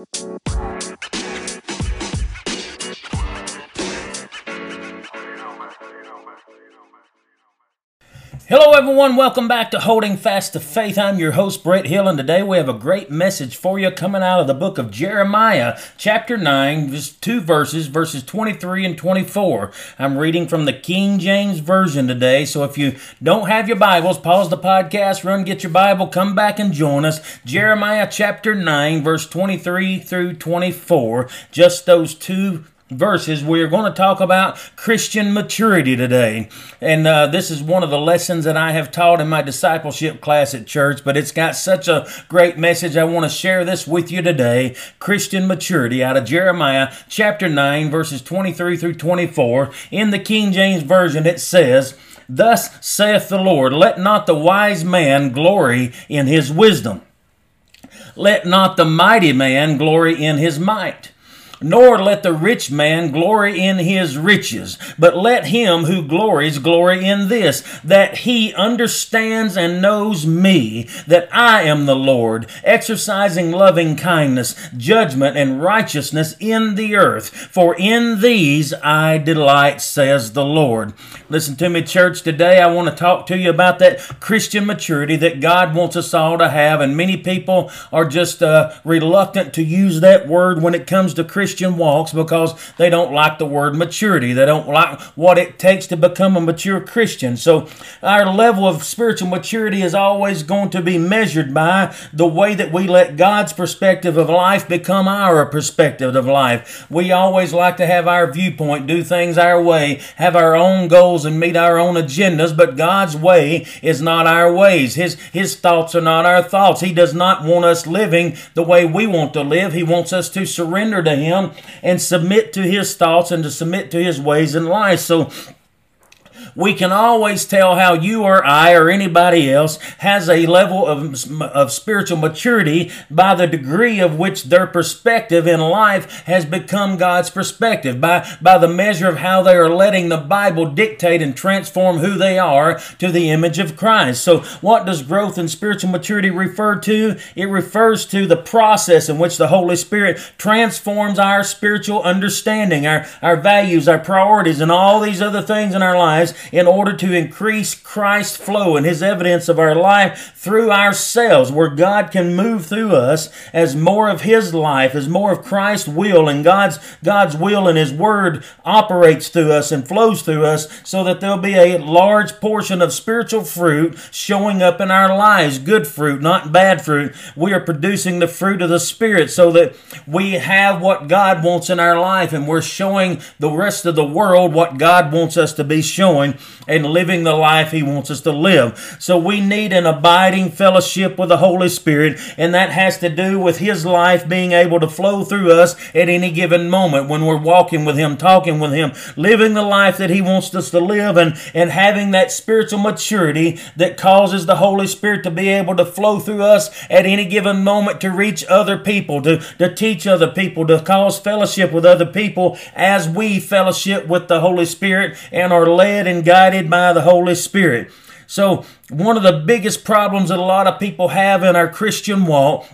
Música Hello, everyone. Welcome back to Holding Fast to Faith. I'm your host, Brett Hill, and today we have a great message for you coming out of the book of Jeremiah, chapter 9, just two verses, verses 23 and 24. I'm reading from the King James Version today, so if you don't have your Bibles, pause the podcast, run, get your Bible, come back and join us. Jeremiah chapter 9, verse 23 through 24. Just those two verses, we are going to talk about Christian maturity today. And uh, this is one of the lessons that I have taught in my discipleship class at church, but it's got such a great message. I want to share this with you today Christian maturity out of Jeremiah chapter 9, verses 23 through 24. In the King James Version, it says, Thus saith the Lord, let not the wise man glory in his wisdom. Let not the mighty man glory in his might nor let the rich man glory in his riches, but let him who glories glory in this, that he understands and knows me, that I am the Lord, exercising loving kindness, judgment, and righteousness in the earth. For in these I delight, says the Lord. Listen to me, church. Today I want to talk to you about that Christian maturity that God wants us all to have, and many people are just uh, reluctant to use that word when it comes to Christian Christian walks because they don't like the word maturity. They don't like what it takes to become a mature Christian. So our level of spiritual maturity is always going to be measured by the way that we let God's perspective of life become our perspective of life. We always like to have our viewpoint, do things our way, have our own goals and meet our own agendas, but God's way is not our ways. His his thoughts are not our thoughts. He does not want us living the way we want to live. He wants us to surrender to him and submit to his thoughts and to submit to his ways and life. So we can always tell how you or I or anybody else has a level of, of spiritual maturity by the degree of which their perspective in life has become God's perspective, by, by the measure of how they are letting the Bible dictate and transform who they are to the image of Christ. So, what does growth in spiritual maturity refer to? It refers to the process in which the Holy Spirit transforms our spiritual understanding, our, our values, our priorities, and all these other things in our lives in order to increase Christ's flow and His evidence of our life through ourselves, where God can move through us as more of His life, as more of Christ's will, and God's God's will and His Word operates through us and flows through us, so that there'll be a large portion of spiritual fruit showing up in our lives, good fruit, not bad fruit. We are producing the fruit of the Spirit, so that we have what God wants in our life, and we're showing the rest of the world what God wants us to be showing and living the life He wants us to live. So we need an abiding fellowship with the Holy Spirit, and that has to do with His life being able to flow through us at any given moment when we're walking with Him, talking with Him, living the life that He wants us to live, and, and having that spiritual maturity that causes the Holy Spirit to be able to flow through us at any given moment to reach other people, to, to teach other people, to cause fellowship with other people as we fellowship with the Holy Spirit and are led and guided by the Holy Spirit. So, one of the biggest problems that a lot of people have in our Christian walk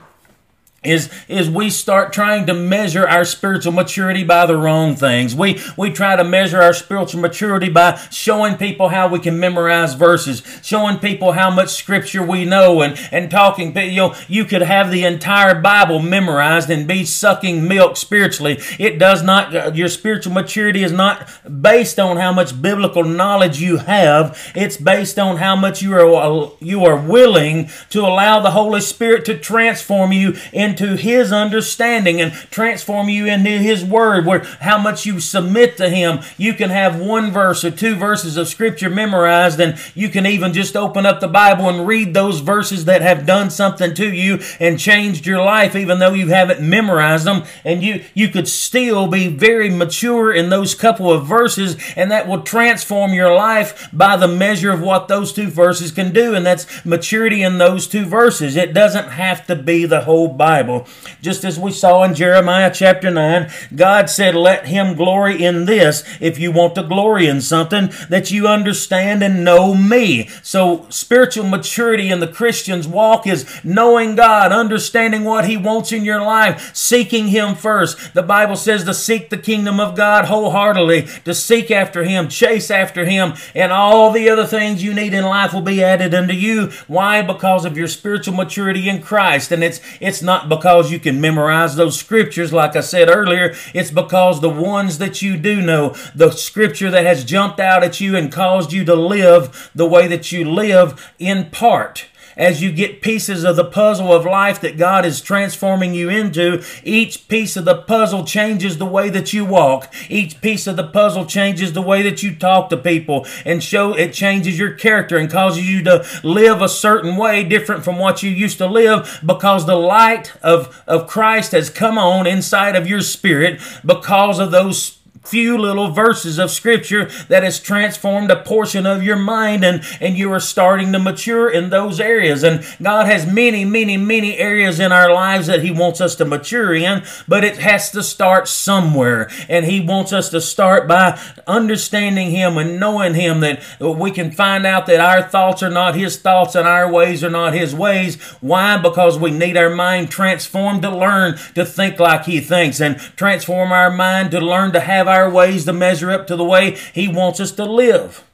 is is we start trying to measure our spiritual maturity by the wrong things. We we try to measure our spiritual maturity by showing people how we can memorize verses, showing people how much scripture we know and and talking you know you could have the entire Bible memorized and be sucking milk spiritually. It does not your spiritual maturity is not based on how much biblical knowledge you have. It's based on how much you are you are willing to allow the Holy Spirit to transform you into into His understanding and transform you into His Word, where how much you submit to Him. You can have one verse or two verses of Scripture memorized, and you can even just open up the Bible and read those verses that have done something to you and changed your life, even though you haven't memorized them. And you, you could still be very mature in those couple of verses, and that will transform your life by the measure of what those two verses can do, and that's maturity in those two verses. It doesn't have to be the whole Bible. Bible. Just as we saw in Jeremiah chapter 9, God said, Let him glory in this if you want to glory in something that you understand and know me. So, spiritual maturity in the Christian's walk is knowing God, understanding what he wants in your life, seeking him first. The Bible says to seek the kingdom of God wholeheartedly, to seek after him, chase after him, and all the other things you need in life will be added unto you. Why? Because of your spiritual maturity in Christ. And it's it's not because you can memorize those scriptures, like I said earlier. It's because the ones that you do know, the scripture that has jumped out at you and caused you to live the way that you live in part as you get pieces of the puzzle of life that God is transforming you into, each piece of the puzzle changes the way that you walk. Each piece of the puzzle changes the way that you talk to people and show it changes your character and causes you to live a certain way different from what you used to live because the light of, of Christ has come on inside of your spirit because of those few little verses of scripture that has transformed a portion of your mind and, and you are starting to mature in those areas. And God has many, many, many areas in our lives that He wants us to mature in, but it has to start somewhere. And He wants us to start by understanding Him and knowing Him that we can find out that our thoughts are not His thoughts and our ways are not His ways. Why? Because we need our mind transformed to learn to think like He thinks and transform our mind to learn to have our ways to measure up to the way He wants us to live.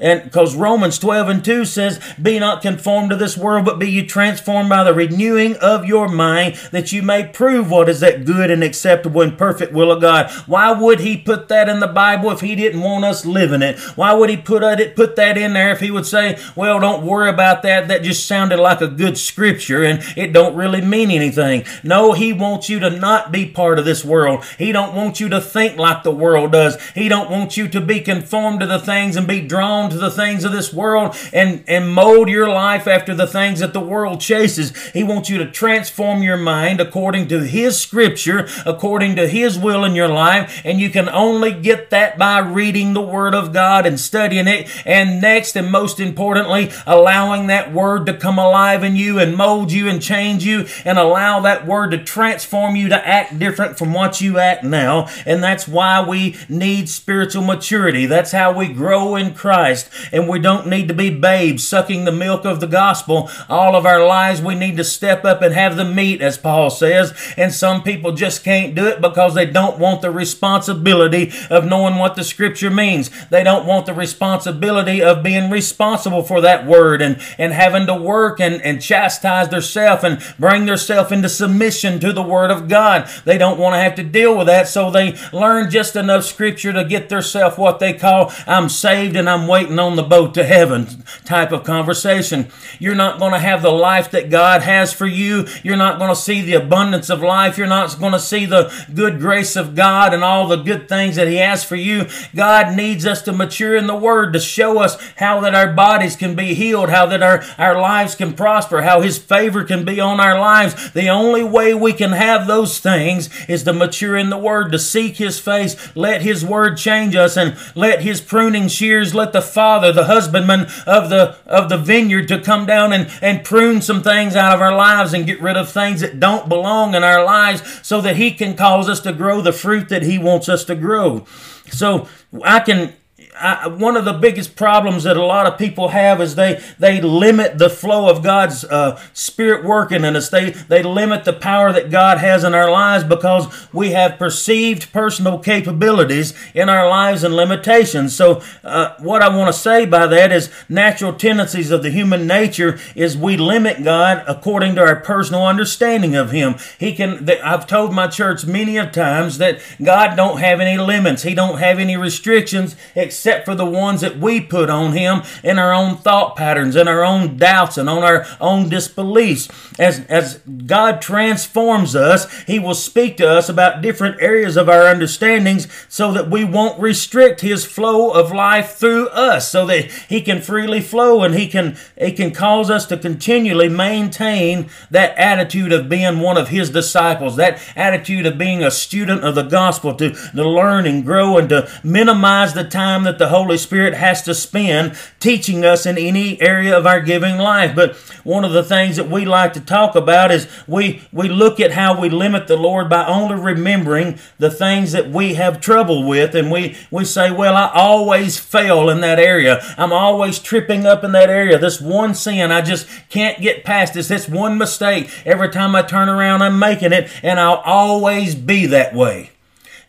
And because Romans 12 and 2 says, Be not conformed to this world, but be you transformed by the renewing of your mind, that you may prove what is that good and acceptable and perfect will of God. Why would he put that in the Bible if he didn't want us living it? Why would he put it put that in there if he would say, Well, don't worry about that. That just sounded like a good scripture and it don't really mean anything. No, he wants you to not be part of this world. He don't want you to think like the world does. He don't want you to be conformed to the things and be drawn to the things of this world and, and mold your life after the things that the world chases. He wants you to transform your mind according to His scripture, according to His will in your life. And you can only get that by reading the Word of God and studying it. And next and most importantly, allowing that Word to come alive in you and mold you and change you and allow that Word to transform you to act different from what you act now. And that's why we need spiritual maturity. That's how we grow in Christ. And we don't need to be babes sucking the milk of the gospel all of our lives. We need to step up and have the meat, as Paul says. And some people just can't do it because they don't want the responsibility of knowing what the scripture means. They don't want the responsibility of being responsible for that word and, and having to work and, and chastise themselves and bring themselves into submission to the word of God. They don't want to have to deal with that, so they learn just enough scripture to get themselves what they call I'm saved and I'm waiting on the boat to heaven type of conversation. You're not going to have the life that God has for you. You're not going to see the abundance of life. You're not going to see the good grace of God and all the good things that He has for you. God needs us to mature in the Word to show us how that our bodies can be healed, how that our, our lives can prosper, how His favor can be on our lives. The only way we can have those things is to mature in the Word, to seek His face, let His Word change us, and let His pruning shears, let the father, the husbandman of the of the vineyard to come down and, and prune some things out of our lives and get rid of things that don't belong in our lives so that he can cause us to grow the fruit that he wants us to grow. So I can I, one of the biggest problems that a lot of people have is they they limit the flow of God's uh, Spirit working in us. They they limit the power that God has in our lives because we have perceived personal capabilities in our lives and limitations. So, uh, what I want to say by that is natural tendencies of the human nature is we limit God according to our personal understanding of Him. He can. I've told my church many of times that God don't have any limits. He don't have any restrictions except except for the ones that we put on him in our own thought patterns, in our own doubts, and on our own disbeliefs. As, as God transforms us, he will speak to us about different areas of our understandings so that we won't restrict his flow of life through us, so that he can freely flow and he can, he can cause us to continually maintain that attitude of being one of his disciples, that attitude of being a student of the gospel, to, to learn and grow and to minimize the time that the Holy Spirit has to spend teaching us in any area of our giving life. But one of the things that we like to talk about is we, we look at how we limit the Lord by only remembering the things that we have trouble with. And we, we say, well, I always fail in that area. I'm always tripping up in that area. This one sin, I just can't get past this. This one mistake. Every time I turn around, I'm making it. And I'll always be that way.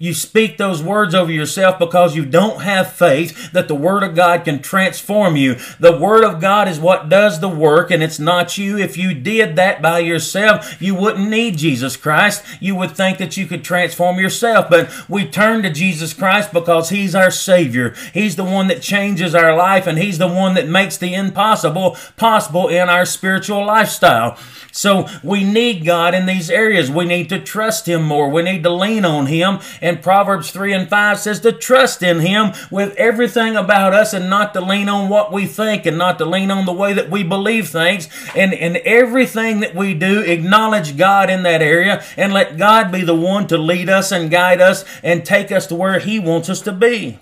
You speak those words over yourself because you don't have faith that the Word of God can transform you. The Word of God is what does the work, and it's not you. If you did that by yourself, you wouldn't need Jesus Christ. You would think that you could transform yourself. But we turn to Jesus Christ because He's our Savior. He's the one that changes our life, and He's the one that makes the impossible possible in our spiritual lifestyle. So we need God in these areas. We need to trust Him more. We need to lean on Him. And Proverbs 3 and 5 says to trust in Him with everything about us and not to lean on what we think and not to lean on the way that we believe things. And in everything that we do, acknowledge God in that area and let God be the one to lead us and guide us and take us to where He wants us to be.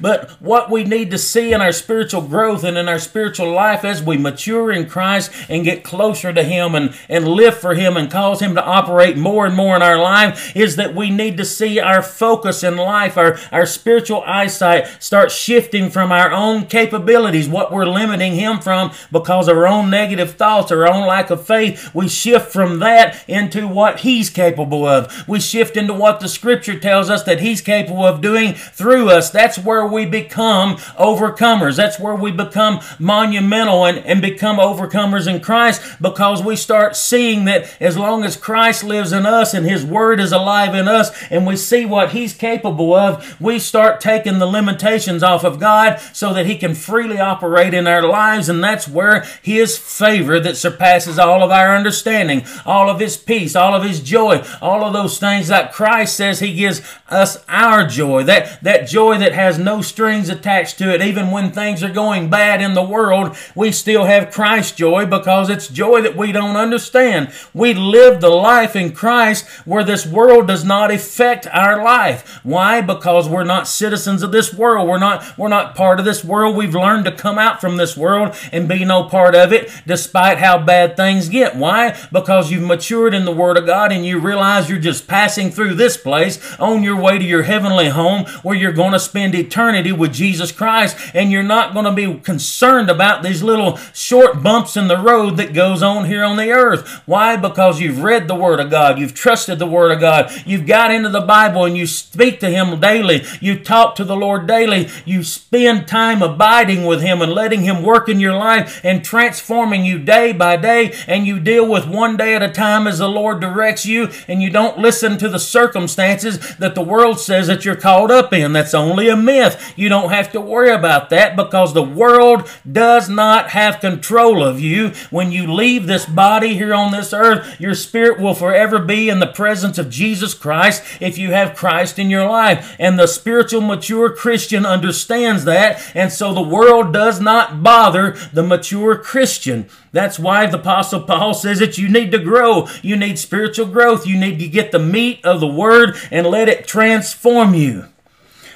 But what we need to see in our spiritual growth and in our spiritual life as we mature in Christ and get closer to Him and, and live for Him and cause Him to operate more and more in our life is that we need to see our focus in life, our, our spiritual eyesight start shifting from our own capabilities, what we're limiting Him from because of our own negative thoughts, our own lack of faith. We shift from that into what He's capable of. We shift into what the Scripture tells us that He's capable of doing through us. That's where we become overcomers. That's where we become monumental and, and become overcomers in Christ because we start seeing that as long as Christ lives in us and His Word is alive in us and we see what He's capable of, we start taking the limitations off of God so that He can freely operate in our lives. And that's where His favor that surpasses all of our understanding, all of His peace, all of His joy, all of those things that Christ says He gives us our joy, that, that joy that has no strings attached to it. Even when things are going bad in the world, we still have Christ joy because it's joy that we don't understand. We live the life in Christ where this world does not affect our life. Why? Because we're not citizens of this world. We're not, we're not part of this world. We've learned to come out from this world and be no part of it despite how bad things get. Why? Because you've matured in the Word of God and you realize you're just passing through this place on your way to your heavenly home where you're going to spend eternity eternity with Jesus Christ, and you're not going to be concerned about these little short bumps in the road that goes on here on the earth. Why? Because you've read the Word of God, you've trusted the Word of God, you've got into the Bible and you speak to Him daily, you talk to the Lord daily, you spend time abiding with Him and letting Him work in your life and transforming you day by day, and you deal with one day at a time as the Lord directs you, and you don't listen to the circumstances that the world says that you're caught up in. That's only a myth. You don't have to worry about that because the world does not have control of you. When you leave this body here on this earth, your spirit will forever be in the presence of Jesus Christ if you have Christ in your life. And the spiritual mature Christian understands that. And so the world does not bother the mature Christian. That's why the Apostle Paul says that you need to grow. You need spiritual growth. You need to get the meat of the Word and let it transform you.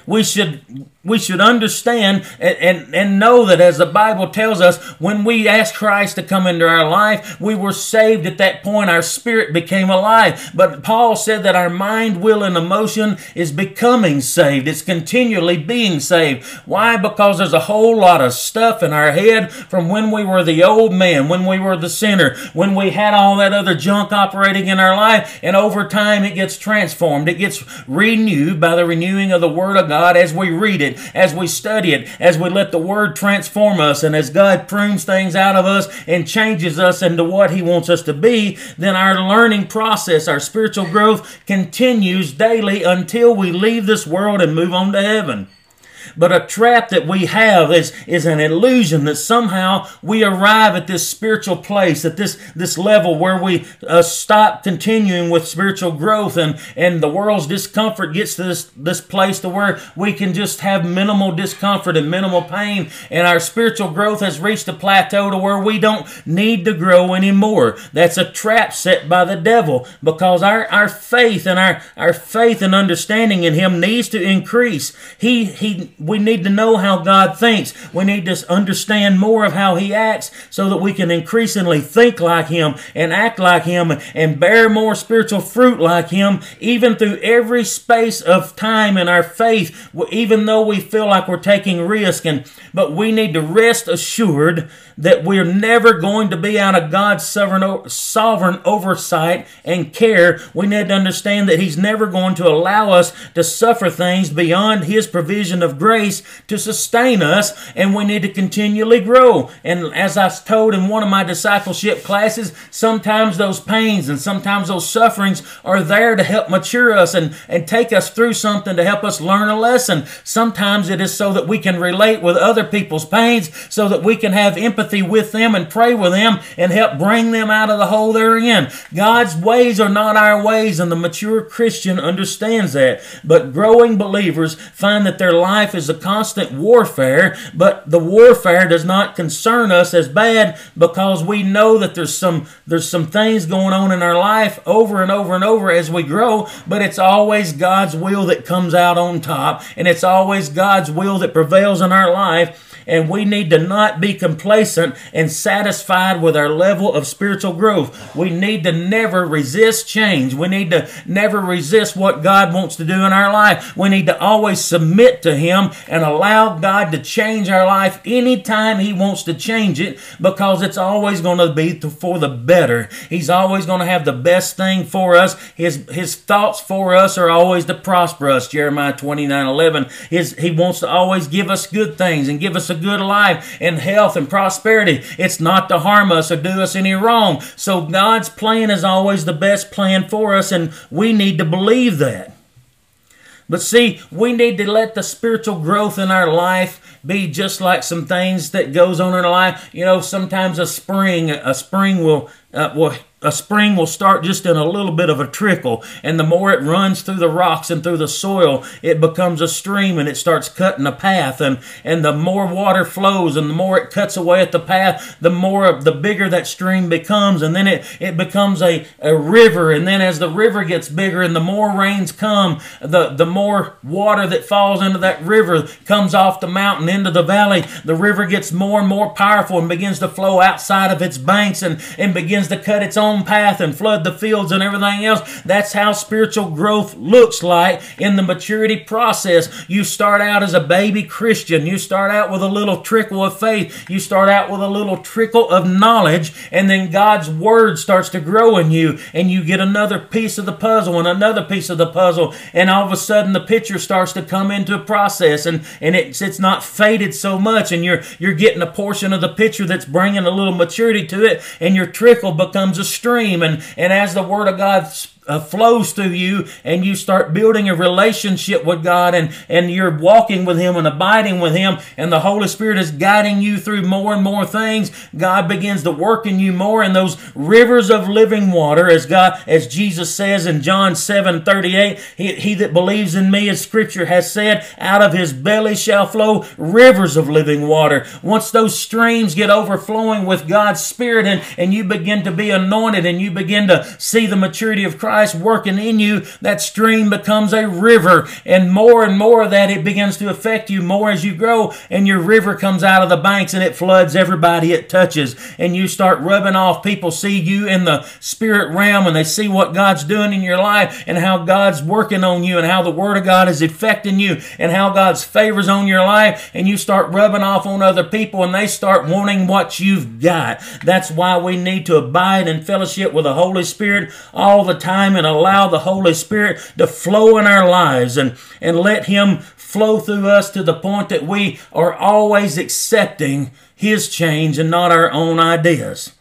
We should we should understand and, and, and, know that as the Bible tells us, when we asked Christ to come into our life, we were saved at that point. Our spirit became alive. But Paul said that our mind, will, and emotion is becoming saved. It's continually being saved. Why? Because there's a whole lot of stuff in our head from when we were the old man, when we were the sinner, when we had all that other junk operating in our life. And over time, it gets transformed. It gets renewed by the renewing of the Word of God as we read it it, as we study it, as we let the Word transform us, and as God prunes things out of us and changes us into what He wants us to be, then our learning process, our spiritual growth continues daily until we leave this world and move on to heaven. But a trap that we have is, is an illusion that somehow we arrive at this spiritual place, at this, this level where we uh, stop continuing with spiritual growth and, and the world's discomfort gets to this, this place to where we can just have minimal discomfort and minimal pain and our spiritual growth has reached a plateau to where we don't need to grow anymore. That's a trap set by the devil because our, our faith and our, our faith and understanding in him needs to increase. He, he, we need to know how God thinks. We need to understand more of how he acts so that we can increasingly think like him and act like him and bear more spiritual fruit like him even through every space of time in our faith even though we feel like we're taking risk and but we need to rest assured that we're never going to be out of God's sovereign, sovereign oversight and care. We need to understand that He's never going to allow us to suffer things beyond His provision of grace to sustain us, and we need to continually grow. And as I told in one of my discipleship classes, sometimes those pains and sometimes those sufferings are there to help mature us and, and take us through something to help us learn a lesson. Sometimes it is so that we can relate with other people's pains, so that we can have empathy with them and pray with them and help bring them out of the hole they're in. God's ways are not our ways, and the mature Christian understands that. But growing believers find that their life is a constant warfare, but the warfare does not concern us as bad because we know that there's some there's some things going on in our life over and over and over as we grow, but it's always God's will that comes out on top, and it's always God's will that prevails in our life and we need to not be complacent and satisfied with our level of spiritual growth. We need to never resist change. We need to never resist what God wants to do in our life. We need to always submit to Him and allow God to change our life anytime He wants to change it because it's always going to be for the better. He's always going to have the best thing for us. His, his thoughts for us are always to prosper us. Jeremiah 29 11. His, he wants to always give us good things and give us a good life and health and prosperity. It's not to harm us or do us any wrong. So God's plan is always the best plan for us, and we need to believe that. But see, we need to let the spiritual growth in our life be just like some things that goes on in our life. You know, sometimes a spring, a spring will uh, will a spring will start just in a little bit of a trickle, and the more it runs through the rocks and through the soil, it becomes a stream and it starts cutting a path. And, and the more water flows and the more it cuts away at the path, the more the bigger that stream becomes. And then it, it becomes a, a river. And then as the river gets bigger and the more rains come, the, the more water that falls into that river comes off the mountain into the valley. The river gets more and more powerful and begins to flow outside of its banks and, and begins to cut its own own path and flood the fields and everything else. That's how spiritual growth looks like in the maturity process. You start out as a baby Christian. You start out with a little trickle of faith. You start out with a little trickle of knowledge, and then God's word starts to grow in you, and you get another piece of the puzzle and another piece of the puzzle, and all of a sudden the picture starts to come into process, and and it's it's not faded so much, and you're you're getting a portion of the picture that's bringing a little maturity to it, and your trickle becomes a stream. And, and as the Word of God uh, flows through you and you start building a relationship with God and, and you're walking with Him and abiding with Him and the Holy Spirit is guiding you through more and more things, God begins to work in you more and those rivers of living water as God, as Jesus says in John 7, 38, he, he that believes in me, as scripture has said, out of his belly shall flow rivers of living water. Once those streams get overflowing with God's Spirit and, and you begin to be anointed and you begin to see the maturity of Christ Christ working in you, that stream becomes a river. And more and more of that, it begins to affect you more as you grow. And your river comes out of the banks and it floods everybody it touches. And you start rubbing off. People see you in the spirit realm and they see what God's doing in your life and how God's working on you and how the Word of God is affecting you and how God's favors on your life. And you start rubbing off on other people and they start wanting what you've got. That's why we need to abide in fellowship with the Holy Spirit all the time time and allow the Holy Spirit to flow in our lives and, and let Him flow through us to the point that we are always accepting His change and not our own ideas.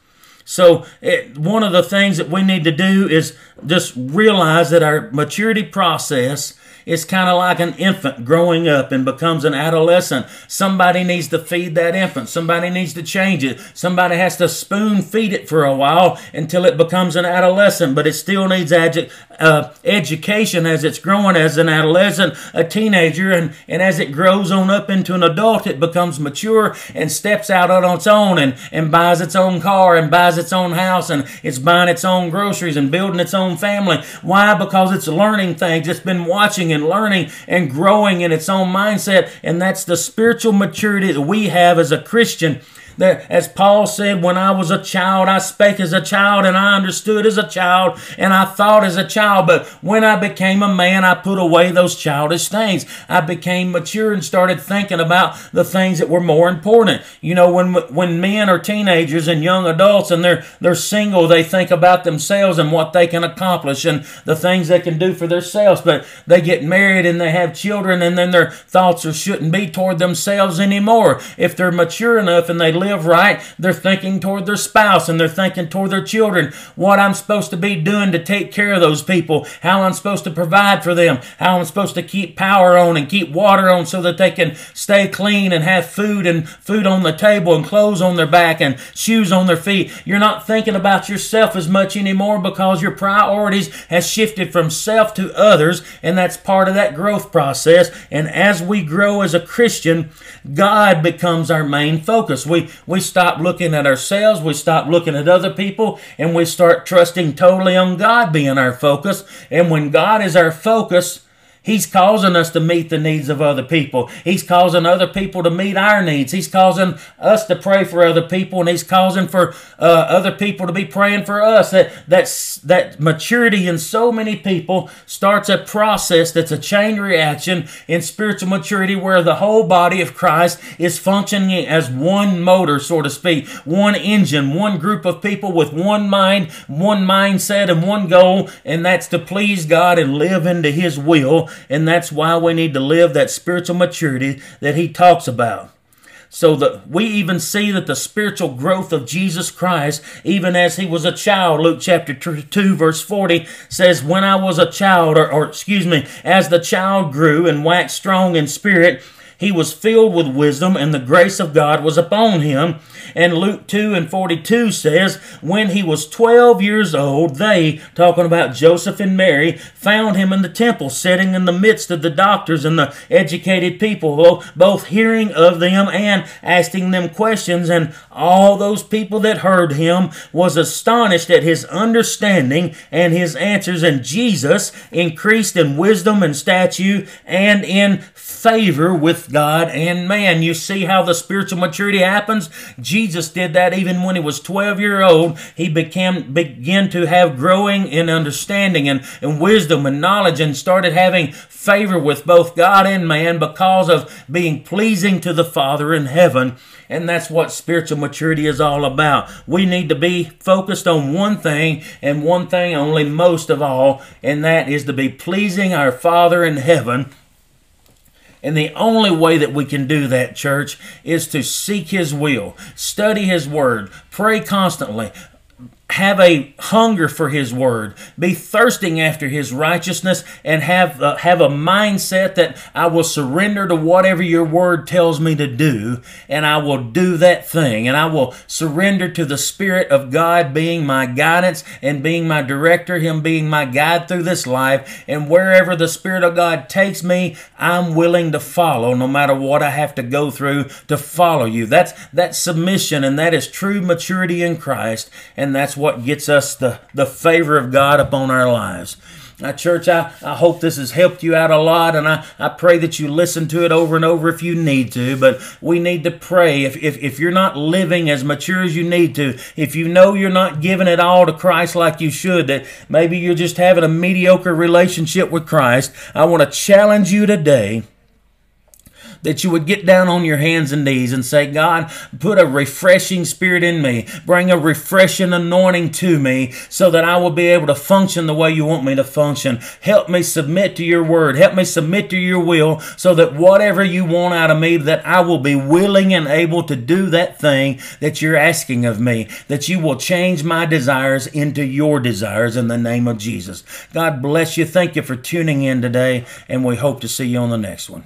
So, it, one of the things that we need to do is just realize that our maturity process It's kind of like an infant growing up and becomes an adolescent. Somebody needs to feed that infant. Somebody needs to change it. Somebody has to spoon feed it for a while until it becomes an adolescent, but it still needs edu- uh, education as it's growing as an adolescent, a teenager, and, and as it grows on up into an adult, it becomes mature and steps out on its own and, and buys its own car and buys its own house and it's buying its own groceries and building its own family. Why? Because it's learning things. It's been watching and learning and growing in its own mindset. And that's the spiritual maturity that we have as a Christian as Paul said, when I was a child, I spake as a child, and I understood as a child, and I thought as a child. But when I became a man, I put away those childish things. I became mature and started thinking about the things that were more important. You know, when when men are teenagers and young adults and they're they're single, they think about themselves and what they can accomplish and the things they can do for themselves. But they get married and they have children, and then their thoughts are shouldn't be toward themselves anymore. If they're mature enough and they live right, they're thinking toward their spouse and they're thinking toward their children. What I'm supposed to be doing to take care of those people, how I'm supposed to provide for them, how I'm supposed to keep power on and keep water on so that they can stay clean and have food and food on the table and clothes on their back and shoes on their feet. You're not thinking about yourself as much anymore because your priorities has shifted from self to others and that's part of that growth process. And as we grow as a Christian, God becomes our main focus. We we stop looking at ourselves, we stop looking at other people, and we start trusting totally on God being our focus. And when God is our focus, He's causing us to meet the needs of other people. He's causing other people to meet our needs. He's causing us to pray for other people, and He's causing for uh, other people to be praying for us. That that's that maturity in so many people starts a process that's a chain reaction in spiritual maturity, where the whole body of Christ is functioning as one motor, so to speak, one engine, one group of people with one mind, one mindset, and one goal, and that's to please God and live into His will and that's why we need to live that spiritual maturity that he talks about. So that we even see that the spiritual growth of Jesus Christ, even as he was a child, Luke chapter 2, verse 40 says, When I was a child, or, or excuse me, as the child grew and waxed strong in spirit, he was filled with wisdom, and the grace of God was upon him. And Luke 2 and 42 says, When he was 12 years old, they, talking about Joseph and Mary, found him in the temple, sitting in the midst of the doctors and the educated people, both hearing of them and asking them questions. And all those people that heard him was astonished at his understanding and his answers. And Jesus increased in wisdom and stature and in favor with God and man. You see how the spiritual maturity happens? Jesus did that even when he was 12 year old. He became began to have growing in understanding and, and wisdom and knowledge and started having favor with both God and man because of being pleasing to the Father in heaven. And that's what spiritual maturity is all about. We need to be focused on one thing and one thing only most of all, and that is to be pleasing our Father in heaven and the only way that we can do that, church, is to seek His will, study His Word, pray constantly, have a hunger for his word be thirsting after his righteousness and have uh, have a mindset that I will surrender to whatever your word tells me to do and I will do that thing. And I will surrender to the spirit of God being my guidance and being my director him being my guide through this life. And wherever the spirit of God takes me I'm willing to follow no matter what I have to go through to follow you. That's that submission and that is true maturity in Christ and that's what gets us the, the favor of God upon our lives. Now, church, I, I hope this has helped you out a lot, and I, I pray that you listen to it over and over if you need to. But we need to pray. If, if, if you're not living as mature as you need to, if you know you're not giving it all to Christ like you should, that maybe you're just having a mediocre relationship with Christ, I want to challenge you today that you would get down on your hands and knees and say, God, put a refreshing spirit in me, bring a refreshing anointing to me so that I will be able to function the way you want me to function. Help me submit to your word. Help me submit to your will so that whatever you want out of me, that I will be willing and able to do that thing that you're asking of me, that you will change my desires into your desires in the name of Jesus. God bless you. Thank you for tuning in today, and we hope to see you on the next one.